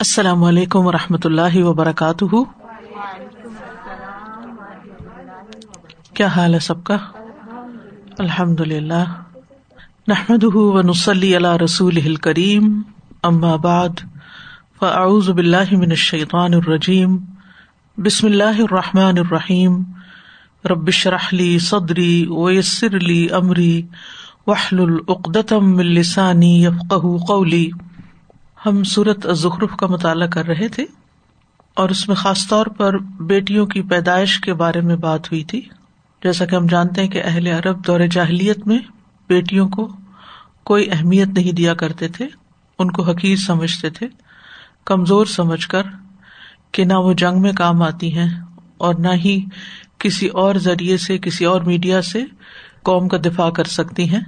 السلام علیکم و رحمۃ اللہ وبرکاتہ۔ کیا حال ہے سب کا؟ الحمد للہ نحمد و نسلی اللہ رسول کریم بعد، فاعوذ باللہ من الشیطان الرجیم۔ بسم اللہ الرحمٰن الرحیم۔ ربش رحلی صدری ویسر علی عمری وحل العقدم السانی یفق قولی۔ ہم سورت ظخرف کا مطالعہ کر رہے تھے اور اس میں خاص طور پر بیٹیوں کی پیدائش کے بارے میں بات ہوئی تھی۔ جیسا کہ ہم جانتے ہیں کہ اہل عرب دور جاہلیت میں بیٹیوں کو کوئی اہمیت نہیں دیا کرتے تھے، ان کو حقیق سمجھتے تھے، کمزور سمجھ کر کہ نہ وہ جنگ میں کام آتی ہیں اور نہ ہی کسی اور ذریعے سے، کسی اور میڈیا سے قوم کا دفاع کر سکتی ہیں،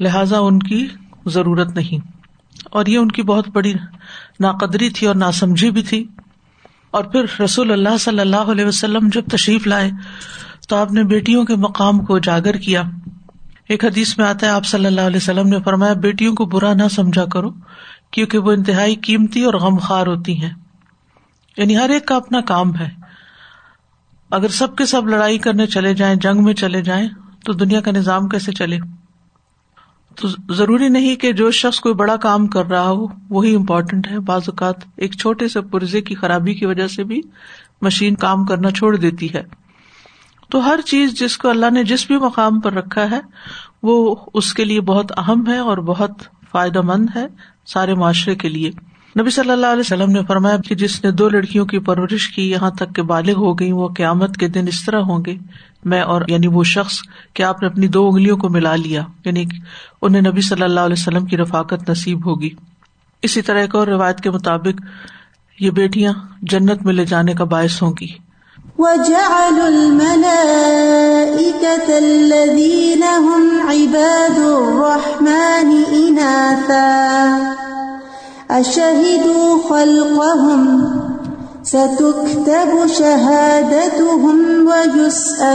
لہذا ان کی ضرورت نہیں۔ اور یہ ان کی بہت بڑی ناقدری تھی اور ناسمجھی بھی تھی۔ اور پھر رسول اللہ صلی اللہ علیہ وسلم جب تشریف لائے تو آپ نے بیٹیوں کے مقام کو اجاگر کیا۔ ایک حدیث میں آتا ہے، آپ صلی اللہ علیہ وسلم نے فرمایا، بیٹیوں کو برا نہ سمجھا کرو، کیونکہ وہ انتہائی قیمتی اور غم خوار ہوتی ہیں۔ یعنی ہر ایک کا اپنا کام ہے۔ اگر سب کے سب لڑائی کرنے چلے جائیں، جنگ میں چلے جائیں، تو دنیا کا نظام کیسے چلے؟ تو ضروری نہیں کہ جو شخص کوئی بڑا کام کر رہا ہو، وہی امپورٹینٹ ہے۔ بعض اوقات ایک چھوٹے سے پرزے کی خرابی کی وجہ سے بھی مشین کام کرنا چھوڑ دیتی ہے۔ تو ہر چیز جس کو اللہ نے جس بھی مقام پر رکھا ہے، وہ اس کے لیے بہت اہم ہے اور بہت فائدہ مند ہے سارے معاشرے کے لیے۔ نبی صلی اللہ علیہ وسلم نے فرمایا کہ جس نے دو لڑکیوں کی پرورش کی یہاں تک کہ بالغ ہو گئی وہ قیامت کے دن اس طرح ہوں گے۔ میں اور یعنی وہ شخص کہ آپ نے اپنی دو انگلیوں کو ملا لیا یعنی انہیں نبی صلی اللہ علیہ وسلم کی رفاقت نصیب ہوگی۔ اسی طرح ایک اور روایت کے مطابق یہ بیٹیاں جنت میں لے جانے کا باعث ہوں گی۔ اشہد خلقهم؟ ستكتب شهادتهم ويسألون.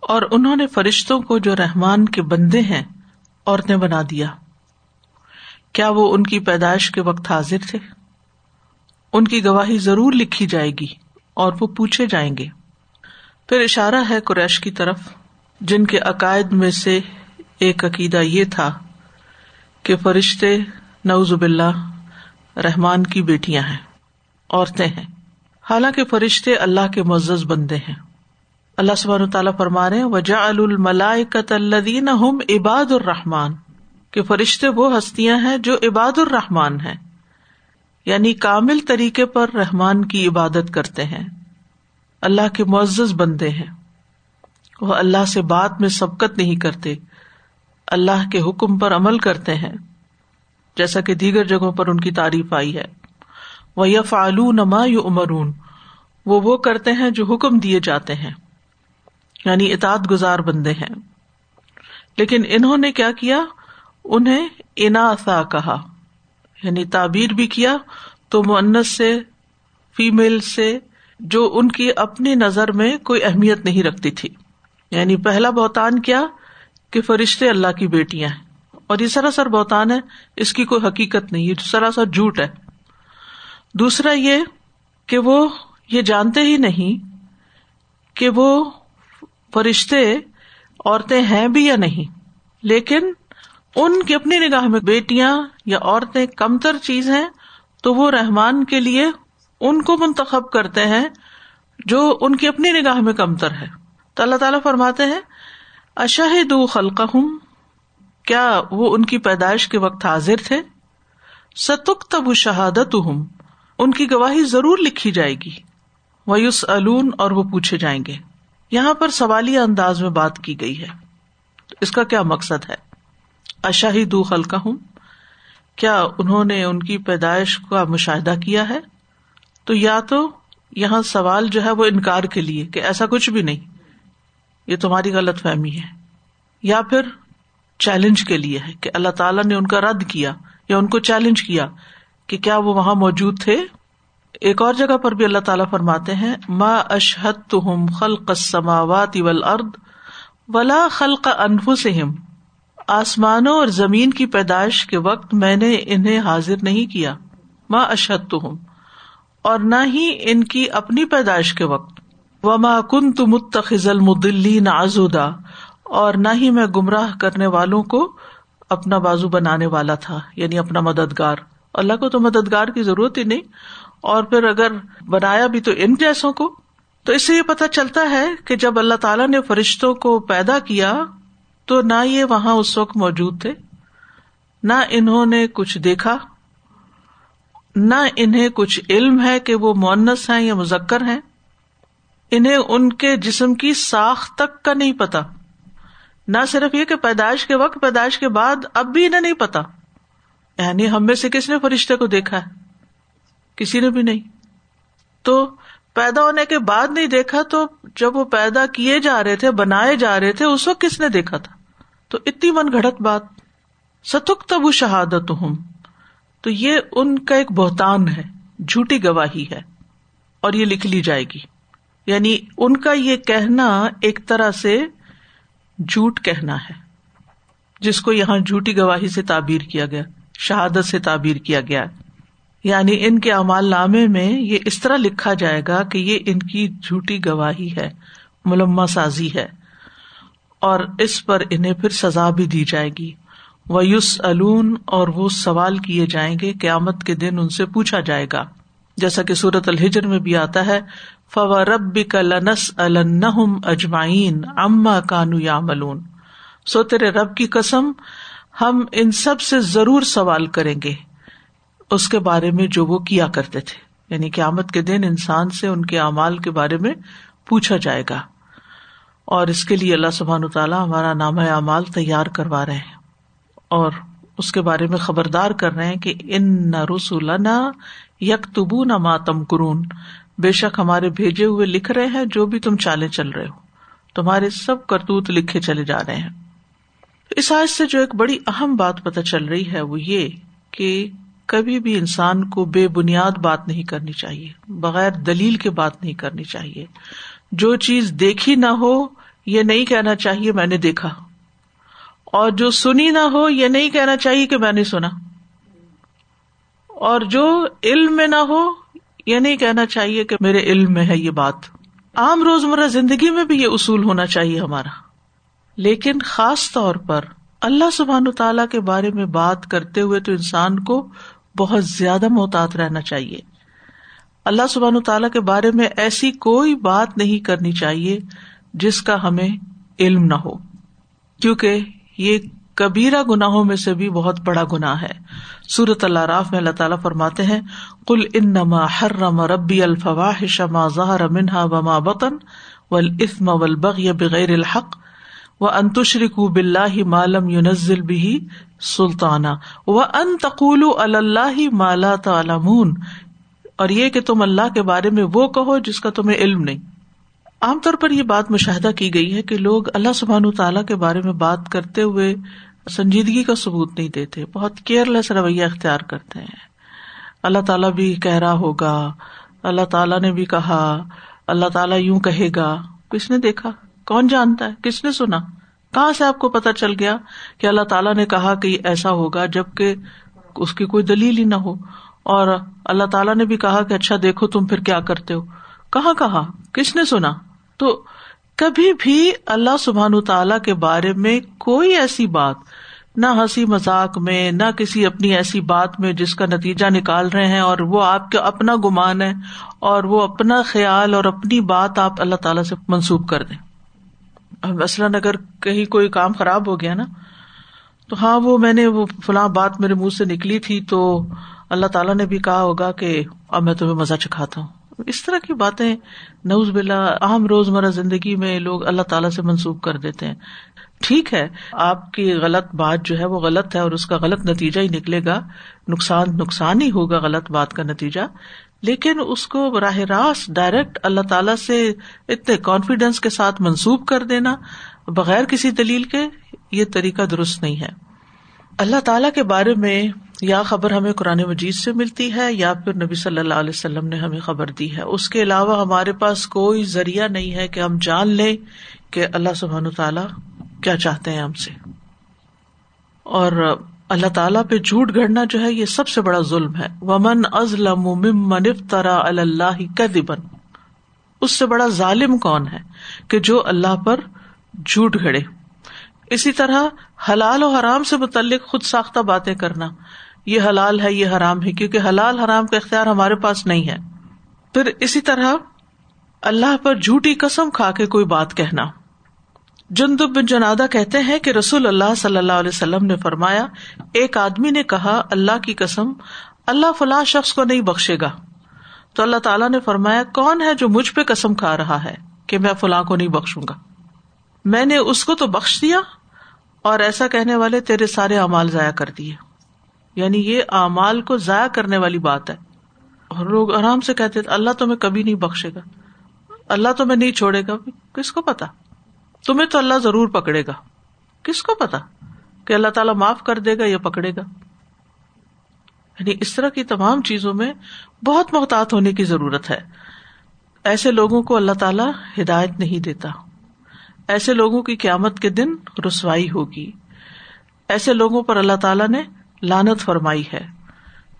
اور انہوں نے فرشتوں کو جو رحمان کے بندے ہیں، عورتیں بنا دیا۔ کیا وہ ان کی پیدائش کے وقت حاضر تھے؟ ان کی گواہی ضرور لکھی جائے گی اور وہ پوچھے جائیں گے۔ پھر اشارہ ہے قریش کی طرف، جن کے عقائد میں سے ایک عقیدہ یہ تھا کہ فرشتے نوز باللہ رحمان کی بیٹیاں ہیں، عورتیں ہیں۔ حالانکہ فرشتے اللہ کے معزز بندے ہیں۔ اللہ سب تعالیٰ فرما رہے وجا الملائکت الدین ہم عباد الرحمان کہ فرشتے وہ ہستیاں ہیں جو عباد الرحمان ہیں۔ یعنی کامل طریقے پر رحمان کی عبادت کرتے ہیں۔ اللہ کے معزز بندے ہیں۔ وہ اللہ سے بات میں سبقت نہیں کرتے۔ اللہ کے حکم پر عمل کرتے ہیں، جیسا کہ دیگر جگہوں پر ان کی تعریف آئی ہے۔ وہ یا فعلو نما یو امرون وہ وہ کرتے ہیں جو حکم دیے جاتے ہیں یعنی اطاط گزار بندے ہیں۔ لیکن انہوں نے کیا کیا؟ انہیں اناسا کہا یعنی تعبیر بھی کیا تو منت سے فیمل سے، جو ان کی اپنی نظر میں کوئی اہمیت نہیں رکھتی تھی۔ یعنی پہلا بہتان کیا؟ کہ فرشتے اللہ کی بیٹیاں ہیں۔ اور یہ سراسر بہتان ہے، اس کی کوئی حقیقت نہیں، یہ سراسر جھوٹ ہے۔ دوسرا یہ کہ وہ، یہ جانتے ہی نہیں کہ وہ فرشتے عورتیں ہیں بھی یا نہیں، لیکن ان کی اپنی نگاہ میں بیٹیاں یا عورتیں کمتر چیز ہیں، تو وہ رحمان کے لیے ان کو منتخب کرتے ہیں جو ان کی اپنی نگاہ میں کمتر ہے۔ تو اللہ تعالیٰ فرماتے ہیں اشاہد خلق ہوں کیا وہ ان کی پیدائش کے وقت حاضر تھے؟ ستک تب شہادت ہوں ان کی گواہی ضرور لکھی جائے گی۔ ویوس الون اور وہ پوچھے جائیں گے۔ یہاں پر سوالیہ انداز میں بات کی گئی ہے۔ اس کا کیا مقصد ہے؟ اشاہد خلق ہوں کیا انہوں نے ان کی پیدائش کا مشاہدہ کیا ہے؟ تو یا تو یہاں سوال جو ہے وہ انکار کے لیے کہ ایسا کچھ بھی نہیں۔ یہ تمہاری غلط فہمی ہے یا پھر چیلنج کے لیے ہے کہ اللہ تعالیٰ نے ان کا رد کیا یا ان کو چیلنج کیا کہ کیا وہ وہاں موجود تھے؟ ایک اور جگہ پر بھی اللہ تعالیٰ فرماتے ہیں، ما اشحت تم خلق سماوات ارد ولا خلق انف سے آسمانوں اور زمین کی پیدائش کے وقت میں نے انہیں حاضر نہیں کیا ماں اشد تو اور نہ ہی ان کی اپنی پیدائش کے وقت۔ و ما کن تو متخل مدلین آزودا اور نہ ہی میں گمراہ کرنے والوں کو اپنا بازو بنانے والا تھا یعنی اپنا مددگار۔ اللہ کو تو مددگار کی ضرورت ہی نہیں۔ اور پھر اگر بنایا بھی تو ان جیسوں کو۔ تو اس سے یہ پتا چلتا ہے کہ جب اللہ تعالیٰ نے فرشتوں کو پیدا کیا، تو نہ یہ وہاں اس وقت موجود تھے، نہ انہوں نے کچھ دیکھا، نہ انہیں کچھ علم ہے کہ وہ مونس ہیں یا مزکر ہیں۔ انہیں ان کے جسم کی ساخ تک کا نہیں پتا۔ نہ صرف یہ کہ پیدائش کے وقت، پیدائش کے بعد اب بھی انہیں نہیں پتا۔ یعنی ہم میں سے کس نے فرشتے کو دیکھا ہے؟ کسی نے بھی نہیں۔ تو پیدا ہونے کے بعد نہیں دیکھا تو جب وہ پیدا کیے جا رہے تھے، بنائے جا رہے تھے، اس وقت کس نے دیکھا تھا؟ تو اتنی من گھڑت بات۔ ستک تب شہادت ہوں تو یہ ان کا ایک بہتان ہے، جھوٹی گواہی ہے اور یہ لکھ لی جائے گی۔ یعنی ان کا یہ کہنا ایک طرح سے جھوٹ کہنا ہے، جس کو یہاں جھوٹی گواہی سے تعبیر کیا گیا، شہادت سے تعبیر کیا گیا۔ یعنی ان کے امال نامے میں یہ اس طرح لکھا جائے گا کہ یہ ان کی جھوٹی گواہی ہے ملما سازی ہے۔ اور اس پر انہیں پھر سزا بھی دی جائے گی۔ وہ یوس الون اور وہ سوال کیے جائیں گے، قیامت کے دن ان سے پوچھا جائے گا۔ جیسا کہ سورت الحجر میں بھی آتا ہے فو رب کا لنس النحم اجمائین اما کانو یا ملون سو تیرے رب کی قسم، ہم ان سب سے ضرور سوال کریں گے۔ اس کے بارے میں جو وہ کیا کرتے تھے۔ یعنی قیامت کے دن انسان سے ان کے اعمال کے بارے میں پوچھا جائے گا۔ اور اس کے لیے اللہ سبحان تعالیٰ ہمارا نام اعمال تیار کروا رہے ہیں۔ اور اس کے بارے میں خبردار کر رہے ہیں کہ ان نہ رسول نہ یک تبو نہ ماتم قرون بے شک ہمارے بھیجے ہوئے لکھ رہے ہیں جو بھی تم چالے چل رہے ہو۔ تمہارے سب کرتوت لکھے چلے جا رہے ہیں۔ اس آج سے جو ایک بڑی اہم بات پتہ چل رہی ہے وہ یہ کہ کبھی بھی انسان کو بے بنیاد بات نہیں کرنی چاہیے، بغیر دلیل کے بات نہیں کرنی چاہیے۔ جو چیز دیکھی نہ ہو، یہ نہیں کہنا چاہیے میں نے دیکھا۔ اور جو سنی نہ ہو، یہ نہیں کہنا چاہیے کہ میں نے سنا۔ اور جو علم میں نہ ہو، یہ نہیں کہنا چاہیے کہ میرے علم میں ہے یہ بات۔ عام روزمرہ زندگی میں بھی یہ اصول ہونا چاہیے ہمارا۔ لیکن خاص طور پر اللہ سبحان تعالی کے بارے میں بات کرتے ہوئے تو انسان کو بہت زیادہ محتاط رہنا چاہیے۔ اللہ سبحان تعالیٰ کے بارے میں ایسی کوئی بات نہیں کرنی چاہیے جس کا ہمیں علم نہ ہو۔ کیونکہ یہ کبیرہ گناہوں میں سے بھی بہت بڑا گنا ہے۔ سورت اللہ راف میں اللہ تعالیٰ فرماتے ہیں کل ان نما حرم ربی الفواہ شما ظہر منہا وما بطن والاسم والبغی بغیر الحق وہ انتشری کو بلّہ مالم یونزل بھی سلطانہ و ان تقول اللہ مالا تعلمون اور یہ کہ تم اللہ کے بارے میں وہ کہو جس کا تمہیں علم نہیں۔ عام طور پر یہ بات مشاہدہ کی گئی ہے کہ لوگ اللہ سبحان تعالیٰ کے بارے میں بات کرتے ہوئے سنجیدگی کا ثبوت نہیں دیتے، بہت کیئر لیس رویہ اختیار کرتے ہیں۔ اللہ تعالیٰ بھی کہہ رہا ہوگا، اللہ تعالیٰ نے بھی کہا، اللہ تعالیٰ یوں کہے گا۔ کس نے دیکھا؟ کون جانتا ہے؟ کس نے سنا؟ کہاں سے آپ کو پتا چل گیا کہ اللہ تعالیٰ نے کہا کہ ایسا ہوگا جبکہ اس کی کوئی دلیل ہی نہ ہو؟ اور اللہ تعالیٰ نے بھی کہا کہ اچھا دیکھو تم پھر کیا کرتے ہو۔ کہاں کہا؟ کس نے سنا؟ تو کبھی بھی اللہ سبحان تعالی کے بارے میں کوئی ایسی بات، نہ ہنسی مذاق میں، نہ کسی اپنی ایسی بات میں جس کا نتیجہ نکال رہے ہیں اور وہ آپ کا اپنا گمان ہے اور وہ اپنا خیال اور اپنی بات آپ اللہ تعالیٰ سے منسوب کر دیں۔ مثلاً اگر کہیں کوئی کام خراب ہو گیا نا، تو ہاں وہ میں نے وہ فلاں بات میرے منہ سے نکلی تھی تو اللہ تعالیٰ نے بھی کہا ہوگا کہ اب میں تمہیں مزہ چکھاتا ہوں۔ اس طرح کی باتیں نوز بلا اہم روز مرہ زندگی میں لوگ اللہ تعالیٰ سے منسوخ کر دیتے ہیں۔ ٹھیک ہے، آپ کی غلط بات جو ہے وہ غلط ہے اور اس کا غلط نتیجہ ہی نکلے گا۔ نقصان نقصان ہی ہوگا غلط بات کا نتیجہ۔ لیکن اس کو براہ راست ڈائریکٹ اللہ تعالی سے اتنے کانفیڈینس کے ساتھ منسوب کر دینا بغیر کسی دلیل کے، یہ طریقہ درست نہیں ہے۔ اللہ تعالی کے بارے میں یا خبر ہمیں قرآن مجید سے ملتی ہے یا پھر نبی صلی اللہ علیہ وسلم نے ہمیں خبر دی ہے۔ اس کے علاوہ ہمارے پاس کوئی ذریعہ نہیں ہے کہ ہم جان لیں کہ اللہ سبحان تعالیٰ کیا چاہتے ہیں ہم سے۔ اور اللہ تعالیٰ پہ جھوٹ گھڑنا جو ہے یہ سب سے بڑا ظلم ہے۔ ومن ازلم ممن افطرا اللہ کذبا اس سے بڑا ظالم کون ہے کہ جو اللہ پر جھوٹ گھڑے۔ اسی طرح حلال و حرام سے متعلق خود ساختہ باتیں کرنا۔ یہ حلال ہے، یہ حرام ہے، کیونکہ حلال حرام کا اختیار ہمارے پاس نہیں ہے۔ پھر اسی طرح اللہ پر جھوٹی قسم کھا کے کوئی بات کہنا۔ جندب بن جنادا کہتے ہیں کہ رسول اللہ صلی اللہ علیہ وسلم نے فرمایا، ایک آدمی نے کہا، اللہ کی قسم، اللہ فلاں شخص کو نہیں بخشے گا۔ تو اللہ تعالیٰ نے فرمایا، کون ہے جو مجھ پہ قسم کھا رہا ہے کہ میں فلاں کو نہیں بخشوں گا؟ میں نے اس کو تو بخش دیا اور ایسا کہنے والے تیرے سارے اعمال ضائع کر دیے۔ یعنی یہ اعمال کو ضائع کرنے والی بات ہے۔ اور لوگ آرام سے کہتے اللہ تمہیں کبھی نہیں بخشے گا۔ اللہ تمہیں نہیں چھوڑے گا۔ کس کو پتا تمہیں تو اللہ ضرور پکڑے گا۔ کس کو پتا کہ اللہ تعالیٰ معاف کر دے گا یا پکڑے گا۔ یعنی اس طرح کی تمام چیزوں میں بہت محتاط ہونے کی ضرورت ہے۔ ایسے لوگوں کو اللہ تعالیٰ ہدایت نہیں دیتا۔ ایسے لوگوں کی قیامت کے دن رسوائی ہوگی۔ ایسے لوگوں پر اللہ تعالیٰ نے لانت فرمائی ہے۔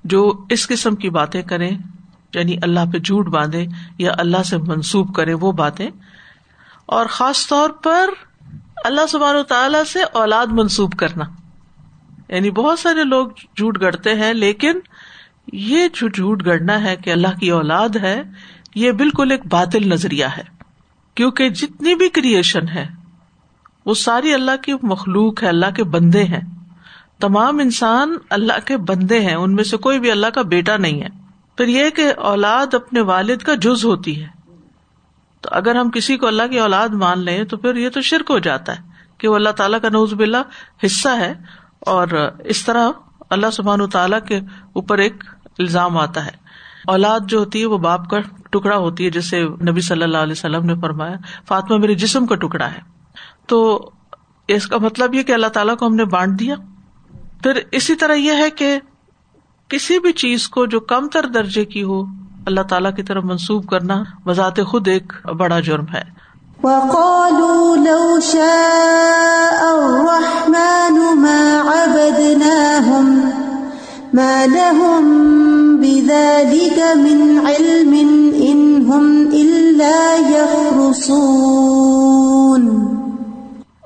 جو اس قسم کی باتیں کریں یعنی اللہ پہ جھوٹ باندھے یا اللہ سے منسوب کرے، وہ باتیں۔ اور خاص طور پر اللہ سبحانہ و تعالی سے اولاد منسوب کرنا۔ یعنی بہت سارے لوگ جھوٹ گڑتے ہیں، لیکن یہ جو جھوٹ گڑنا ہے کہ اللہ کی اولاد ہے، یہ بالکل ایک باطل نظریہ ہے۔ کیونکہ جتنی بھی کریشن ہے، وہ ساری اللہ کی مخلوق ہے، اللہ کے بندے ہیں۔ تمام انسان اللہ کے بندے ہیں، ان میں سے کوئی بھی اللہ کا بیٹا نہیں ہے۔ پھر یہ کہ اولاد اپنے والد کا جز ہوتی ہے۔ تو اگر ہم کسی کو اللہ کی اولاد مان لیں، تو پھر یہ تو شرک ہو جاتا ہے کہ وہ اللہ تعالیٰ کا نوز بلا حصہ ہے۔ اور اس طرح اللہ سبحان تعالیٰ کے اوپر ایک الزام آتا ہے۔ اولاد جو ہوتی ہے، وہ باپ کا ٹکڑا ہوتی ہے، جیسے نبی صلی اللہ علیہ وسلم نے فرمایا، فاطمہ میرے جسم کا ٹکڑا ہے۔ تو اس کا مطلب یہ کہ اللہ تعالیٰ کو ہم نے بانٹ دیا۔ پھر اسی طرح یہ ہے کہ کسی بھی چیز کو جو کم تر درجے کی ہو، اللہ تعالیٰ کی طرف منسوب کرنا بذات خود ایک بڑا جرم ہے۔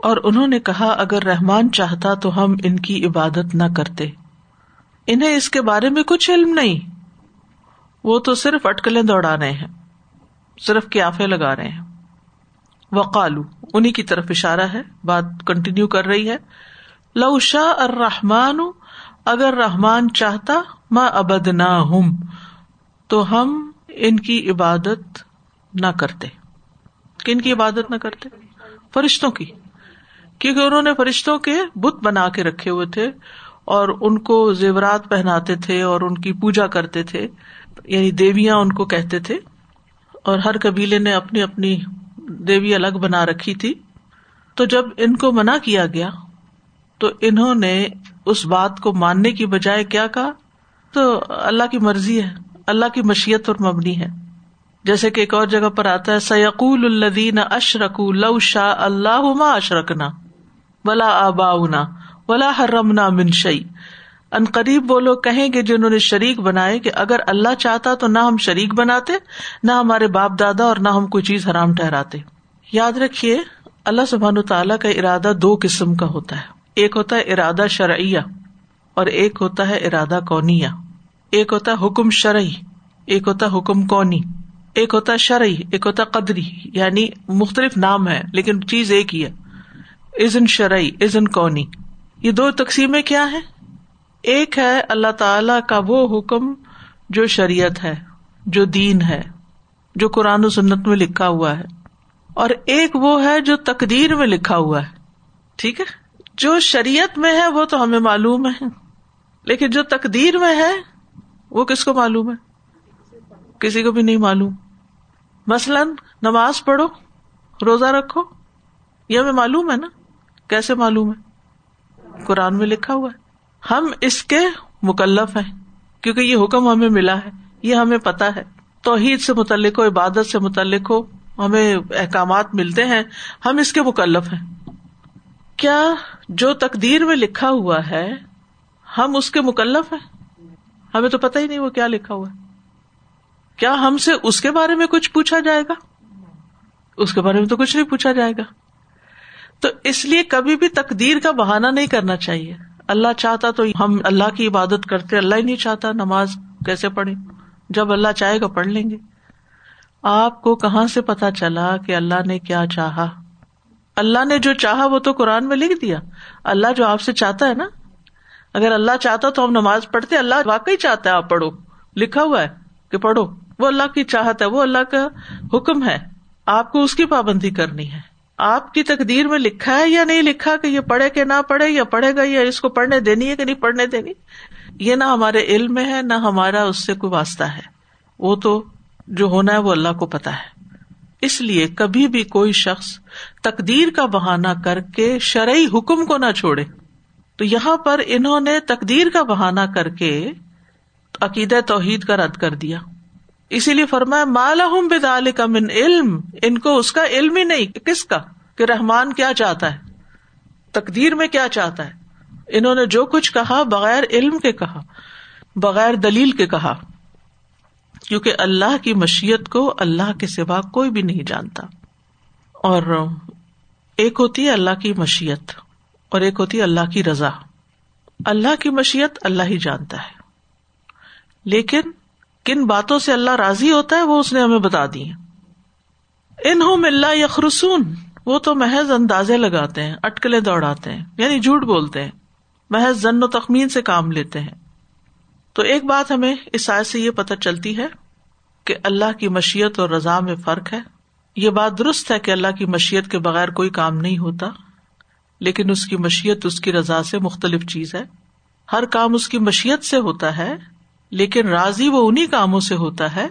اور انہوں نے کہا، اگر رحمان چاہتا تو ہم ان کی عبادت نہ کرتے۔ انہیں اس کے بارے میں کچھ علم نہیں۔ وہ تو صرف اٹکلیں دوڑا رہے ہیں، صرف کیافے لگا رہے ہیں۔ وقالو انہیں کی طرف اشارہ ہے، بات کنٹینیو کر رہی ہے۔ لو شاہ رحمان اگر رحمان چاہتا میں ابد نہ ہوں تو ہم ان کی عبادت نہ کرتے۔ کن کی عبادت نہ کرتے؟ فرشتوں کی۔ کیونکہ انہوں نے فرشتوں کے بت بنا کے رکھے ہوئے تھے اور ان کو زیورات پہناتے تھے اور ان کی پوجا کرتے تھے یعنی دیویاں ان کو کہتے تھے۔ اور ہر قبیلے نے اپنی اپنی دیوی الگ بنا رکھی تھی۔ تو جب ان کو منع کیا گیا، تو انہوں نے اس بات کو ماننے کی بجائے کیا کہا، تو اللہ کی مرضی ہے، اللہ کی مشیت اور مبنی ہے۔ جیسے کہ ایک اور جگہ پر آتا ہے سیقول الدین اشرک لو شاہ اللہ اشرکنا ولا آبا ولا حرمنا منشئی ان قریب وہ لوگ کہیں گے جنہوں نے شریک بنائے کہ اگر اللہ چاہتا تو نہ ہم شریک بناتے، نہ ہمارے باپ دادا اور نہ ہم کوئی چیز حرام ٹھہراتے۔ یاد رکھیے، اللہ سبحان تعالیٰ کا ارادہ دو قسم کا ہوتا ہے۔ ایک ہوتا ہے ارادہ شرعیہ اور ایک ہوتا ہے ارادہ کونیا ایک ہوتا ہے حکم شرعی، ایک ہوتا ہے حکم کونی۔ ایک ہوتا ہے شرعی، ایک ہوتا قدری یعنی مختلف نام ہے لیکن چیز ایک ہی ہے۔ ازن شرعی ازن کونی۔ یہ دو تقسیمیں کیا ہے ایک ہے اللہ تعالی کا وہ حکم جو شریعت ہے، جو دین ہے، جو قرآن و سنت میں لکھا ہوا ہے۔ اور ایک وہ ہے جو تقدیر میں لکھا ہوا ہے۔ ٹھیک ہے؟ جو شریعت میں ہے وہ تو ہمیں معلوم ہے۔ لیکن جو تقدیر میں ہے، وہ کس کو معلوم ہے؟ کسی کو بھی نہیں معلوم۔ مثلاً نماز پڑھو، روزہ رکھو، یہ ہمیں معلوم ہے نا؟ کیسے معلوم ہے؟ قرآن میں لکھا ہوا ہے۔ ہم اس کے مکلف ہیں، کیونکہ یہ حکم ہمیں ملا ہے، یہ ہمیں پتا ہے۔ توحید سے متعلق ہو، عبادت سے متعلق ہو، ہمیں احکامات ملتے ہیں، ہم اس کے مکلف ہیں۔ کیا جو تقدیر میں لکھا ہوا ہے، ہم اس کے مکلف ہیں؟ ہمیں تو پتہ ہی نہیں وہ کیا لکھا ہوا ہے۔ کیا ہم سے اس کے بارے میں کچھ پوچھا جائے گا؟ اس کے بارے میں تو کچھ نہیں پوچھا جائے گا۔ تو اس لیے کبھی بھی تقدیر کا بہانا نہیں کرنا چاہیے۔ اللہ چاہتا تو ہم اللہ کی عبادت کرتے، اللہ ہی نہیں چاہتا نماز کیسے پڑھے جب اللہ چاہے گا پڑھ لیں گے۔ آپ کو کہاں سے پتا چلا کہ اللہ نے کیا چاہا؟ اللہ نے جو چاہا وہ تو قرآن میں لکھ دیا۔ اللہ جو آپ سے چاہتا ہے نا۔ اگر اللہ چاہتا تو ہم نماز پڑھتے، اللہ واقعی چاہتا ہے آپ پڑھو۔ لکھا ہوا ہے کہ پڑھو۔ وہ اللہ کی چاہت ہے، وہ اللہ کا حکم ہے۔ آپ کو اس کی پابندی کرنی ہے۔ آپ کی تقدیر میں لکھا ہے یا نہیں لکھا کہ یہ پڑھے کہ نہ پڑھے یا پڑھے گا یا اس کو پڑھنے دینی ہے کہ نہیں پڑھنے دینی؟ یہ نہ ہمارے علم میں ہے، نہ ہمارا اس سے کوئی واسطہ ہے۔ وہ تو جو ہونا ہے وہ اللہ کو پتا ہے۔ اس لیے کبھی بھی کوئی شخص تقدیر کا بہانا کر کے شرعی حکم کو نہ چھوڑے۔ تو یہاں پر انہوں نے تقدیر کا بہانا کر کے عقید توحید کا رد کر دیا۔ اسی لیے فرمایا مالا ہوں بدال کا من علم، ان کو اس کا علم ہی نہیں، کس کا؟ کہ رحمان کیا چاہتا ہے؟ تقدیر میں کیا چاہتا ہے؟ انہوں نے جو کچھ کہا، بغیر علم کے کہا، بغیر دلیل کے کہا، کیونکہ اللہ کی مشیت کو اللہ کے سوا کوئی بھی نہیں جانتا۔ اور ایک ہوتی ہے اللہ کی مشیت، اور ایک ہوتی ہے اللہ کی رضا۔ اللہ کی مشیت اللہ ہی جانتا ہے۔ لیکن کن باتوں سے اللہ راضی ہوتا ہے وہ اس نے ہمیں بتا دی انہوں اللہ یخرسون، وہ تو محض اندازے لگاتے ہیں اٹکلے دوڑاتے ہیں یعنی جھوٹ بولتے ہیں، محض زن و تخمین سے کام لیتے ہیں۔ تو ایک بات ہمیں اس آئے سے یہ پتہ چلتی ہے کہ اللہ کی مشیت اور رضا میں فرق ہے۔ یہ بات درست ہے کہ اللہ کی مشیت کے بغیر کوئی کام نہیں ہوتا، لیکن اس کی مشیت، اس کی رضا سے مختلف چیز ہے۔ ہر کام اس کی مشیت سے ہوتا ہے۔ لیکن راضی وہ انہیں کاموں سے ہوتا ہے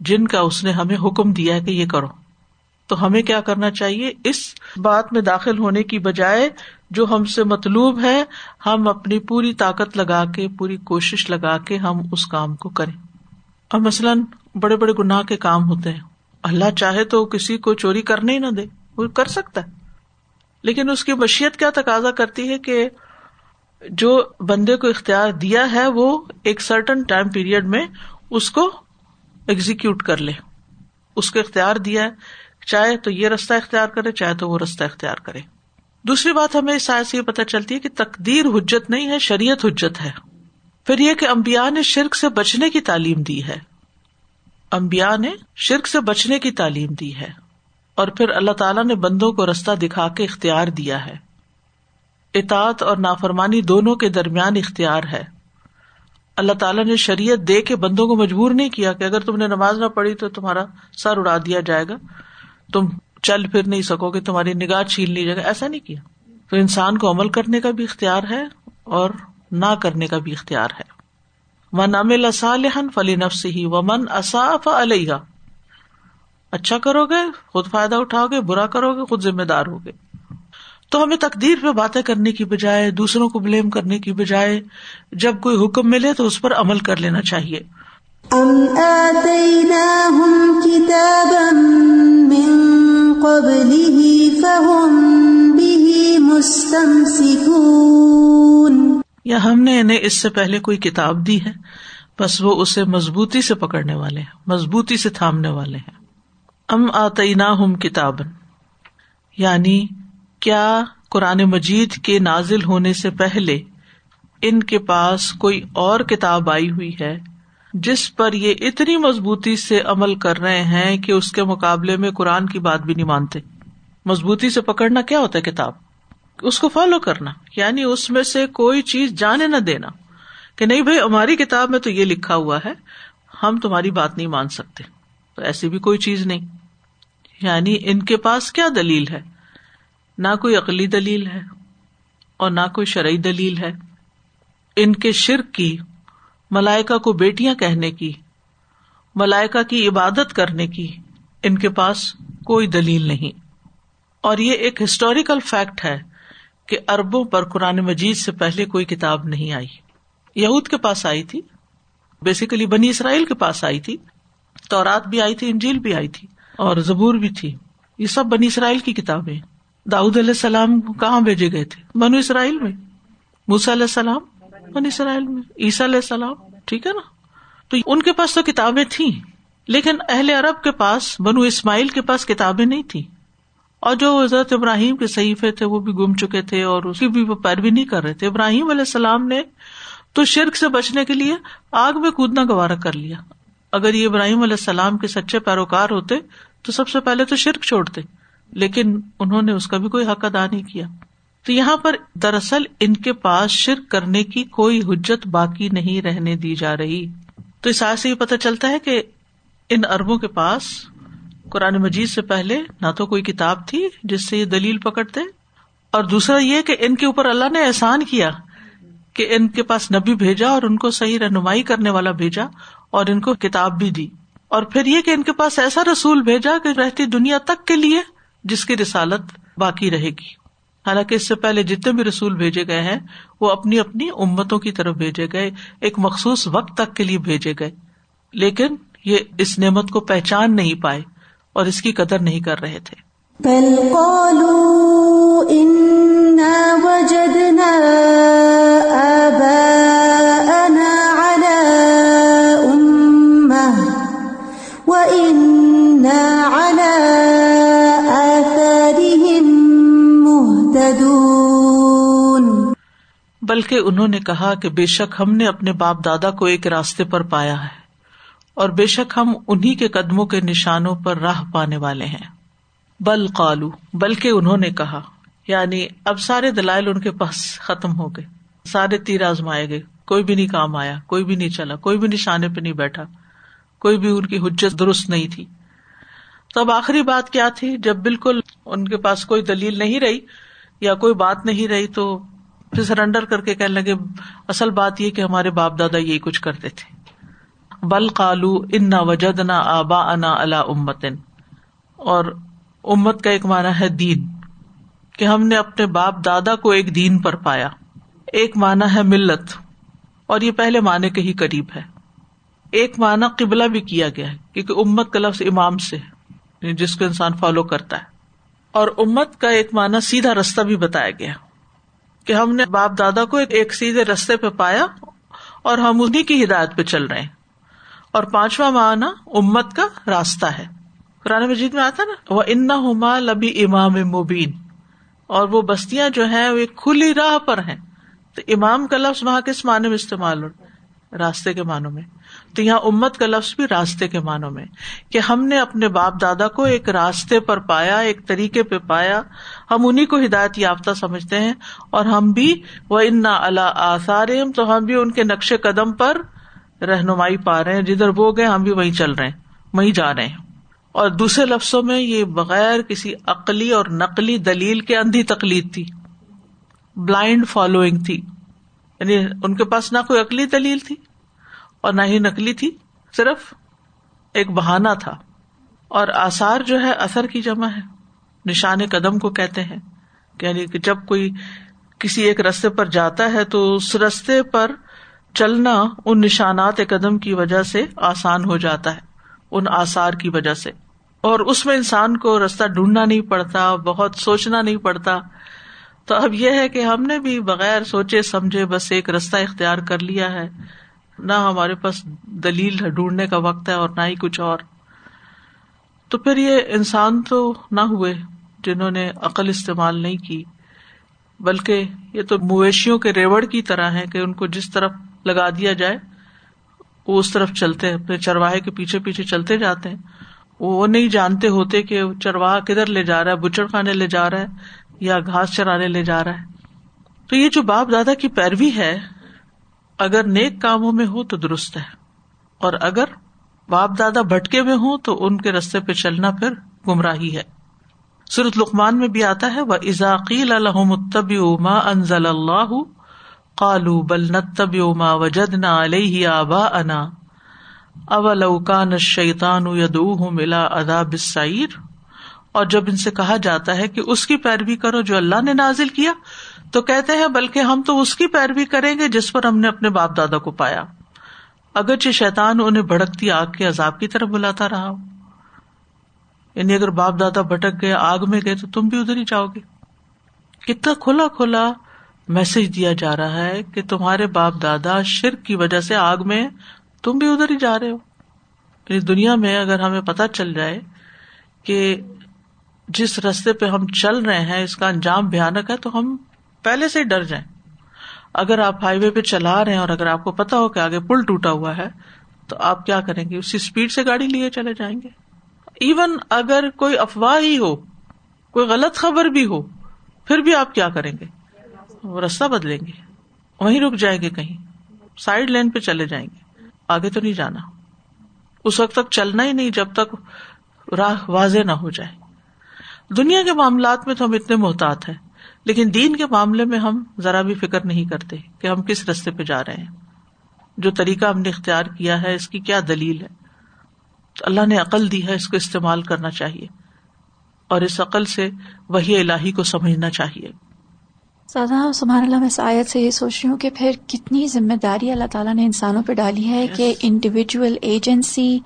جن کا اس نے ہمیں حکم دیا ہے کہ یہ کرو۔ تو ہمیں کیا کرنا چاہیے؟ اس بات میں داخل ہونے کی بجائے جو ہم سے مطلوب ہے، ہم اپنی پوری طاقت لگا کے، پوری کوشش لگا کے ہم اس کام کو کریں۔ اور مثلاً بڑے بڑے گناہ کے کام ہوتے ہیں۔ اللہ چاہے تو کسی کو چوری کرنے ہی نہ دے، وہ کر سکتا ہے۔ لیکن اس کی مشیت کیا تقاضا کرتی ہے کہ جو بندے کو اختیار دیا ہے وہ ایک سرٹن ٹائم پیریڈ میں اس کو ایگزیکٹ کر لے۔ اس کو اختیار دیا ہے۔ چاہے تو یہ رستہ اختیار کرے، چاہے تو وہ رستہ اختیار کرے۔ دوسری بات ہمیں اس سے یہ پتہ چلتی ہے کہ تقدیر حجت نہیں ہے، شریعت حجت ہے۔ پھر یہ کہ امبیا نے شرک سے بچنے کی تعلیم دی ہے۔ امبیا نے شرک سے بچنے کی تعلیم دی ہے۔ اور پھر اللہ تعالیٰ نے بندوں کو رستہ دکھا کے اختیار دیا ہے۔ اطاط اور نافرمانی دونوں کے درمیان اختیار ہے۔ اللہ تعالیٰ نے شریعت دے کے بندوں کو مجبور نہیں کیا کہ اگر تم نے نماز نہ پڑھی تو تمہارا سر اڑا دیا جائے گا۔ تم چل پھر نہیں سکو گے، تمہاری نگاہ چھین لی جائے گا ایسا نہیں کیا۔ تو انسان کو عمل کرنے کا بھی اختیار ہے اور نہ کرنے کا بھی اختیار ہے۔ من امل صالحن فلی نفس ہی و من اصاف علیہ اچھا کرو گے، خود فائدہ اٹھاؤ گے، برا کرو گے، خود ذمہ دار ہوگے۔ تو ہمیں تقدیر پہ باتیں کرنے کی بجائے دوسروں کو بلیم کرنے کی بجائے جب کوئی حکم ملے تو اس پر عمل کر لینا چاہیے۔ یا ہم نے انہیں اس سے پہلے کوئی کتاب دی ہے؟ بس وہ اسے مضبوطی سے پکڑنے والے ہیں مضبوطی سے تھامنے والے ہیں۔ ام آتینا ہم کتاب یعنی کیا قرآن مجید کے نازل ہونے سے پہلے ان کے پاس کوئی اور کتاب آئی ہوئی ہے جس پر یہ اتنی مضبوطی سے عمل کر رہے ہیں کہ اس کے مقابلے میں قرآن کی بات بھی نہیں مانتے؟ مضبوطی سے پکڑنا کیا ہوتا ہے کتاب؟ اس کو فالو کرنا یعنی اس میں سے کوئی چیز جانے نہ دینا کہ نہیں بھائی، ہماری کتاب میں تو یہ لکھا ہوا ہے، ہم تمہاری بات نہیں مان سکتے، تو ایسی بھی کوئی چیز نہیں۔ یعنی ان کے پاس کیا دلیل ہے؟ نہ کوئی عقلی دلیل ہے اور نہ کوئی شرعی دلیل ہے۔ ان کے شرک کی ملائکا کو بیٹیاں کہنے کی ملائکا کی عبادت کرنے کی، ان کے پاس کوئی دلیل نہیں۔ اور یہ ایک ہسٹوریکل فیکٹ ہے کہ اربوں پر قرآن مجید سے پہلے کوئی کتاب نہیں آئی۔ یہود کے پاس آئی تھی بیسیکلی بنی اسرائیل کے پاس آئی تھی، تورات بھی آئی تھی، انجیل بھی آئی تھی اور زبور بھی تھی۔ یہ سب بنی اسرائیل کی کتابیں۔ داؤد علیہ السلام کہاں بھیجے گئے تھے؟ بنو اسرائیل میں۔ موسا علیہ السلام، بنو اسرائیل میں۔ عیسیٰ علیہ السلام، ٹھیک ہے نا؟ تو ان کے پاس تو کتابیں تھیں، لیکن اہل عرب کے پاس، بنو اسماعیل کے پاس کتابیں نہیں تھی اور جو حضرت ابراہیم کے صحیفے تھے، وہ بھی گم چکے تھے اور اس کی بھی وہ پیروی نہیں کر رہے تھے۔ ابراہیم علیہ السلام نے تو شرک سے بچنے کے لیے آگ میں کودنا گوارا کر لیا۔ اگر یہ ابراہیم علیہ السلام کے سچے پیروکار ہوتے تو سب سے پہلے تو شرک چھوڑتے۔ لیکن انہوں نے اس کا بھی کوئی حق ادا نہیں کیا۔ تو یہاں پر دراصل ان کے پاس شرک کرنے کی کوئی حجت باقی نہیں رہنے دی جا رہی۔ تو اس سے یہ پتہ چلتا ہے کہ ان اربوں کے پاس قرآن مجید سے پہلے نہ تو کوئی کتاب تھی جس سے یہ دلیل پکڑتے، اور دوسرا یہ کہ ان کے اوپر اللہ نے احسان کیا کہ ان کے پاس نبی بھیجا اور ان کو صحیح رہنمائی کرنے والا بھیجا اور ان کو کتاب بھی دی۔ اور پھر یہ کہ ان کے پاس ایسا رسول بھیجا کہ رہتی دنیا تک کے لیے جس کی رسالت باقی رہے گی۔ حالانکہ اس سے پہلے جتنے بھی رسول بھیجے گئے ہیں، وہ اپنی اپنی امتوں کی طرف بھیجے گئے، ایک مخصوص وقت تک کے لیے بھیجے گئے۔ لیکن یہ اس نعمت کو پہچان نہیں پائے اور اس کی قدر نہیں کر رہے تھے۔ بلکہ انہوں نے کہا کہ بے شک ہم نے اپنے باپ دادا کو ایک راستے پر پایا ہے اور بے شک ہم انہیں کے قدموں کے نشانوں پر راہ پانے والے ہیں۔ بل قالو، بلکہ انہوں نے کہا یعنی اب سارے دلائل ان کے پاس ختم ہو گئے۔ سارے تیر آزمائے گئے۔ کوئی بھی نہیں کام آیا، کوئی بھی نہیں چلا، کوئی بھی نشانے پہ نہیں بیٹھا، کوئی بھی ان کی حجت درست نہیں تھی۔ تو اب آخری بات کیا تھی؟ جب بالکل ان کے پاس کوئی دلیل نہیں رہی یا کوئی بات نہیں رہی تو پھر سرینڈر کر کے کہنے لگے، اصل بات یہ کہ ہمارے باپ دادا یہی کچھ کرتے تھے۔ بل قالو ان نہ وجد نہ آبا انا اللہ امتن اور امت کا ایک مانا ہے دین، کہ ہم نے اپنے باپ دادا کو ایک دین پر پایا۔ ایک مانا ہے ملت، اور یہ پہلے معنی کے ہی قریب ہے۔ ایک مانا قبلہ بھی کیا گیا ہے، کیونکہ امت کا لفظ امام سے یعنی جس کو انسان فالو کرتا ہے۔ اور امت کا ایک مانا سیدھا رستہ بھی بتایا گیا۔ کہ ہم نے باپ دادا کو ایک سیدھے رستے پہ پایا اور ہم انہیں کی ہدایت پہ چل رہے ہیں۔ اور پانچواں معنی امت کا راستہ ہے۔ قرآن مجید میں آتا نا وہ ان ہوما لبی امام مبین اور وہ بستیاں جو ہیں، وہ کھلی راہ پر ہیں۔ تو امام کا لفظ وہاں کس معنی میں استعمال ہو راستے کے معنوں میں۔ تو یہاں امت کا لفظ بھی راستے کے معنوں میں کہ ہم نے اپنے باپ دادا کو ایک راستے پر پایا، ایک طریقے پہ پایا۔ ہم انہیں کو ہدایت یافتہ سمجھتے ہیں اور ہم بھی وہ ان اللہ آثار تو ہم بھی ان کے نقش قدم پر رہنمائی پا رہے ہیں۔ جدھر وہ گئے، ہم بھی وہیں چل رہے ہیں، وہیں جا رہے ہیں۔ اور دوسرے لفظوں میں یہ بغیر کسی عقلی اور نقلی دلیل کے اندھی تکلیف تھی۔ بلائنڈ فالوئنگ تھی۔ یعنی ان کے پاس نہ کوئی عقلی دلیل تھی۔ اور نہ ہی نکلی تھی، صرف ایک بہانا تھا۔ اور آسار جو ہے، اثر کی جمع ہے۔ نشان قدم کو کہتے ہیں۔ یعنی کہ جب کوئی کسی ایک رستے پر جاتا ہے، تو اس رستے پر چلنا ان نشانات قدم کی وجہ سے آسان ہو جاتا ہے، ان آسار کی وجہ سے۔ اور اس میں انسان کو رستہ ڈھونڈنا نہیں پڑتا، بہت سوچنا نہیں پڑتا۔ تو اب یہ ہے کہ ہم نے بھی بغیر سوچے، سمجھے، بس ایک رستہ اختیار کر لیا ہے۔ نہ ہمارے پاس دلیل ڈھونڈنے کا وقت ہے اور نہ ہی کچھ اور۔ تو پھر یہ انسان تو نہ ہوئے جنہوں نے عقل استعمال نہیں کی، بلکہ یہ تو مویشیوں کے ریوڑ کی طرح ہے کہ ان کو جس طرف لگا دیا جائے، وہ اس طرف چلتے اپنے چرواہے کے پیچھے پیچھے چلتے جاتے ہیں۔ وہ نہیں جانتے ہوتے کہ چرواہا کدھر لے جا رہا ہے، بچڑ کھانے لے جا رہا ہے یا گھاس چرانے لے جا رہا ہے۔ تو یہ جو باپ دادا کی پیروی ہے اگر نیک کاموں میں ہو تو درست ہے، اور اگر باپ دادا بھٹکے میں ہوں تو ان کے رستے پہ چلنا پھر گمراہی ہے۔ سرت لکمان میں بھی آتا ہے وہ ازاقیل الحمتب ما انزل اللہ کالو بل نتب ما وجد نہ علیہ آبا انا اولوکان شیتان یدو ملا ادا بسائر اور جب ان سے کہا جاتا ہے کہ اس کی پیروی کرو جو اللہ نے نازل کیا تو کہتے ہیں بلکہ ہم تو اس کی پیروی کریں گے جس پر ہم نے اپنے باپ دادا کو پایا۔ اگرچہ شیتان انہیں بھڑکتی آگ کے عذاب کی طرف بلاتا رہا۔ ہو یعنی اگر باپ دادا بھٹک گئے، آگ میں گئے تو تم بھی ادھر ہی جاؤ گے۔ کتنا کھلا کھلا میسج دیا جا رہا ہے کہ تمہارے باپ دادا شرک کی وجہ سے آگ میں تم بھی ادھر ہی جا رہے ہو۔ یعنی دنیا میں اگر ہمیں پتا چل جائے کہ جس رستے پہ ہم چل رہے ہیں، اس کا انجام بھیانک ہے، تو ہم پہلے سے ڈر جائیں۔ اگر آپ ہائی وے پہ چلا رہے ہیں اور اگر آپ کو پتا ہو کہ آگے پل ٹوٹا ہوا ہے، تو آپ کیا کریں گے؟ اسی اسپیڈ سے گاڑی لیے چلے جائیں گے۔ ایون اگر کوئی افواہ ہی ہو، کوئی غلط خبر بھی ہو، پھر بھی آپ کیا کریں گے؟ وہ رستہ بدلیں گے۔ وہیں رک جائیں گے کہیں۔ سائڈ لین پہ چلے جائیں گے۔ آگے تو نہیں جانا۔ اس وقت تک چلنا ہی نہیں، جب تک راہ واضح نہ ہو جائے۔ دنیا کے معاملات میں تو ہم اتنے محتاط ہیں۔ لیکن دین کے معاملے میں ہم ذرا بھی فکر نہیں کرتے کہ ہم کس رستے پہ جا رہے ہیں۔ جو طریقہ ہم نے اختیار کیا ہے اس کی کیا دلیل ہے؟ تو اللہ نے عقل دی ہے اس کو استعمال کرنا چاہیے۔ اور اس عقل سے وہی الہی کو سمجھنا چاہیے۔ سبحان اللہ میں آیت سے یہ سوچ رہی ہوں کہ پھر کتنی ذمہ داری اللہ تعالیٰ نے انسانوں پہ ڈالی ہے کہ انڈیویجل ایجنسی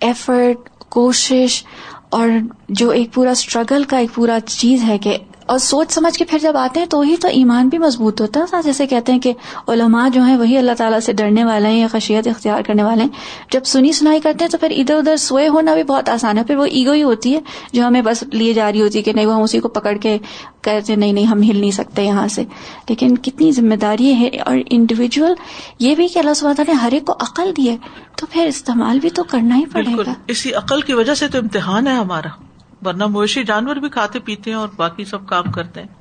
ایفرٹ کوشش اور جو ایک پورا اسٹرگل کا ایک پورا چیز ہے کہ اور سوچ سمجھ کے پھر جب آتے ہیں تو ہی تو ایمان بھی مضبوط ہوتا ہے۔ جیسے کہتے ہیں کہ علماء جو ہیں وہی اللہ تعالیٰ سے ڈرنے والے ہیں یا خشیت اختیار کرنے والے ہیں۔ جب سنی سنائی کرتے ہیں تو پھر ادھر ادھر سوئے ہونا بھی بہت آسان ہے۔ پھر وہ ایگو ہی ہوتی ہے جو ہمیں بس لیے جا رہی ہوتی ہے کہ نہیں وہ ہم اسی کو پکڑ کے کہتے نہیں نہیں، ہم ہل نہیں سکتے یہاں سے۔ لیکن کتنی ذمہ داری ہے اور انڈیویجل یہ بھی کہ اللہ سب نے ہر ایک کو عقل دی ہے تو پھر استعمال بھی تو کرنا ہی پڑے گا۔ اسی عقل کی وجہ سے تو امتحان ہے ہمارا۔ ورنہ مویشی جانور بھی کھاتے پیتے ہیں اور باقی سب کام کرتے ہیں۔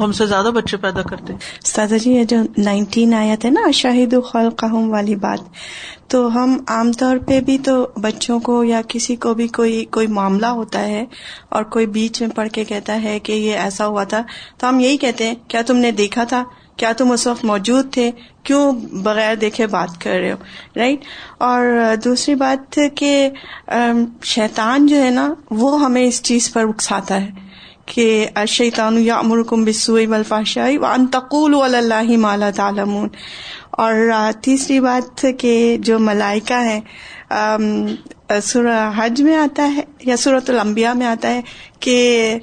ہم سے زیادہ بچے پیدا کرتے سادہ جی یہ جو نائنٹین آیا تھے نا شاہد الخلقہم والی بات، تو ہم عام طور پہ بھی تو بچوں کو یا کسی کو بھی کوئی کوئی معاملہ ہوتا ہے اور کوئی بیچ میں پڑھ کے کہتا ہے کہ یہ ایسا ہوا تھا، تو ہم یہی کہتے ہیں، کیا تم نے دیکھا تھا؟ کیا تم اس وقت موجود تھے؟ کیوں بغیر دیکھے بات کر رہے ہو؟ رائٹ اور دوسری بات کہ شیطان جو ہے نا، وہ ہمیں اس چیز پر اکساتا ہے کہ شیطان یا امرکم بسوئی بلفاشائی و انتقول اللہ مالا تعالمون اور تیسری بات کہ جو ملائکہ ہیں سورہ حج میں آتا ہے یا صورت الانبیاء میں آتا ہے کہ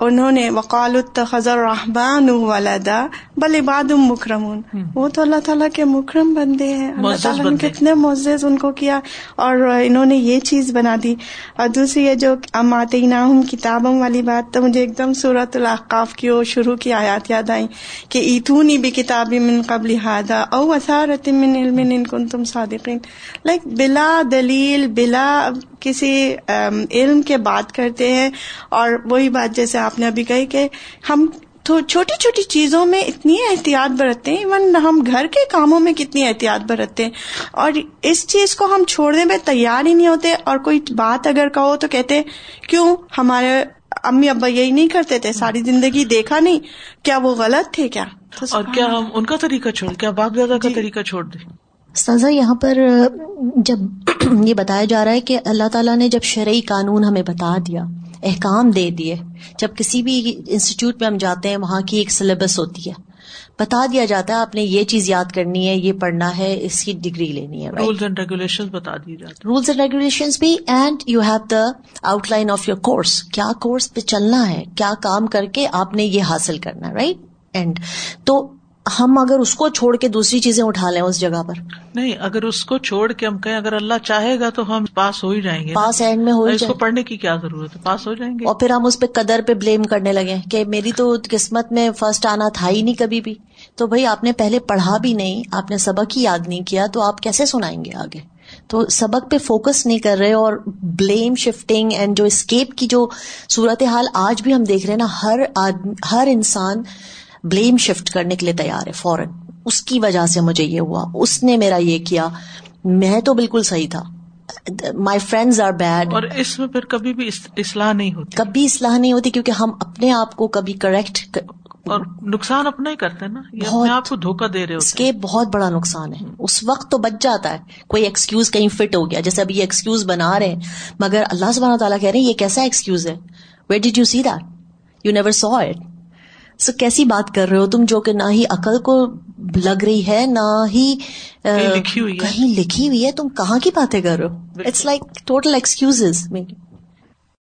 انہوں نے وقال التخذر رحمان ولدا بل عباد مکرمون۔ وہ تو اللہ تعالیٰ کے مکرم بندے ہیں۔ اللہ تعالیٰ نے کتنے معزز ان کو کیا اور انہوں نے یہ چیز بنا دی۔ اور دوسری یہ جو اماتی ناہم کتابوں والی بات تو مجھے ایک دم صورت الحقاف کی اور شروع کی آیات یاد آئی کہ ایتونی بھی کتاب من قبل ہادا او اثارت من علم ان کن تم صادقین۔ لائک بلا دلیل بلا کسی علم کے بات کرتے ہیں اور وہی بات جیسے آپ نے ابھی کہی کہ ہم تو چھوٹی چھوٹی چیزوں میں اتنی احتیاط برتتے ہیں ایون ہم گھر کے کاموں میں کتنی احتیاط برتتے ہیں۔ اور اس چیز کو ہم چھوڑنے میں تیار ہی نہیں ہوتے اور کوئی بات اگر کہو تو کہتے کیوں ہمارے امی ابا یہی نہیں کرتے تھے ساری زندگی دیکھا نہیں کیا وہ غلط تھے کیا؟ اور کیا ہم ان کا طریقہ چھوڑ کیا باپ دادا کا جی۔ طریقہ چھوڑ دیں؟ سزا یہاں پر جب یہ بتایا جا رہا ہے کہ اللہ تعالیٰ نے جب شرعی قانون ہمیں بتا دیا احکام دے دیے جب کسی بھی انسٹیٹیوٹ میں ہم جاتے ہیں وہاں کی ایک سلیبس ہوتی ہے بتا دیا جاتا ہے آپ نے یہ چیز یاد کرنی ہے یہ پڑھنا ہے اس کی ڈگری لینی ہے رولس اینڈ ریگولیشن بتا دی جاتی رولس اینڈ ریگولیشن بھی and you have the outline of your course کیا کورس پہ چلنا ہے کیا کام کر کے آپ نے یہ حاصل کرنا رائٹ اینڈ تو ہم اگر اس کو چھوڑ کے دوسری چیزیں اٹھا لیں اس جگہ پر۔ نہیں اگر اس کو چھوڑ کے ہم کہیں اگر اللہ چاہے گا تو ہم پاس ہو ہی جائیں گے۔ پاس اینڈ میں ہو اس کو پڑھنے کی کیا ضرورت ہے؟ پاس ہو جائیں گے۔ اور پھر ہم اس پہ قدر پہ بلیم کرنے لگے کہ میری تو قسمت میں فرسٹ آنا تھا ہی نہیں کبھی بھی۔ تو بھائی آپ نے پہلے پڑھا بھی نہیں آپ نے سبق ہی یاد نہیں کیا تو آپ کیسے سنائیں گے آگے؟ تو سبق پہ فوکس نہیں کر رہے اور بلیم شفٹنگ اینڈ جو اسکیپ کی جو صورت حال آج بھی ہم دیکھ رہے ہیں نا ہر ہر انسان بلیم شفٹ کرنے کے لیے تیار ہے فوراً۔ اس کی وجہ سے مجھے یہ ہوا۔ اس نے میرا یہ کیا۔ میں تو بالکل صحیح تھا۔ مائی فرینڈز آر بیڈ اور اس میں پھر کبھی بھی اصلاح نہیں ہوتی۔ کبھی اصلاح نہیں ہوتی کیونکہ ہم اپنے آپ کو کبھی کریکٹ اور نقصان اپنا ہی کرتے نا۔ آپ کو دھوکا دے رہے اس کے بہت بڑا نقصان ہے۔ اس وقت تو بچ جاتا ہے۔ کوئی ایکسکیوز کہیں فٹ ہو گیا۔ جیسے ابھی یہ ایکسکیوز بنا رہے ہیں۔ مگر اللہ سبحانہ تعالیٰ کہہ رہے ہیں یہ کیسا ایکسکیوز ہے؟ Wait did you see that you never saw it so کیسی بات کر رہے ہو تم جو کہ نہ ہی عقل کو لگ رہی ہے نہ ہی کہیں لکھی ہوئی ہے تم کہاں کی باتیں کر رہے ہو اٹس لائک ٹوٹل ایکسکیوز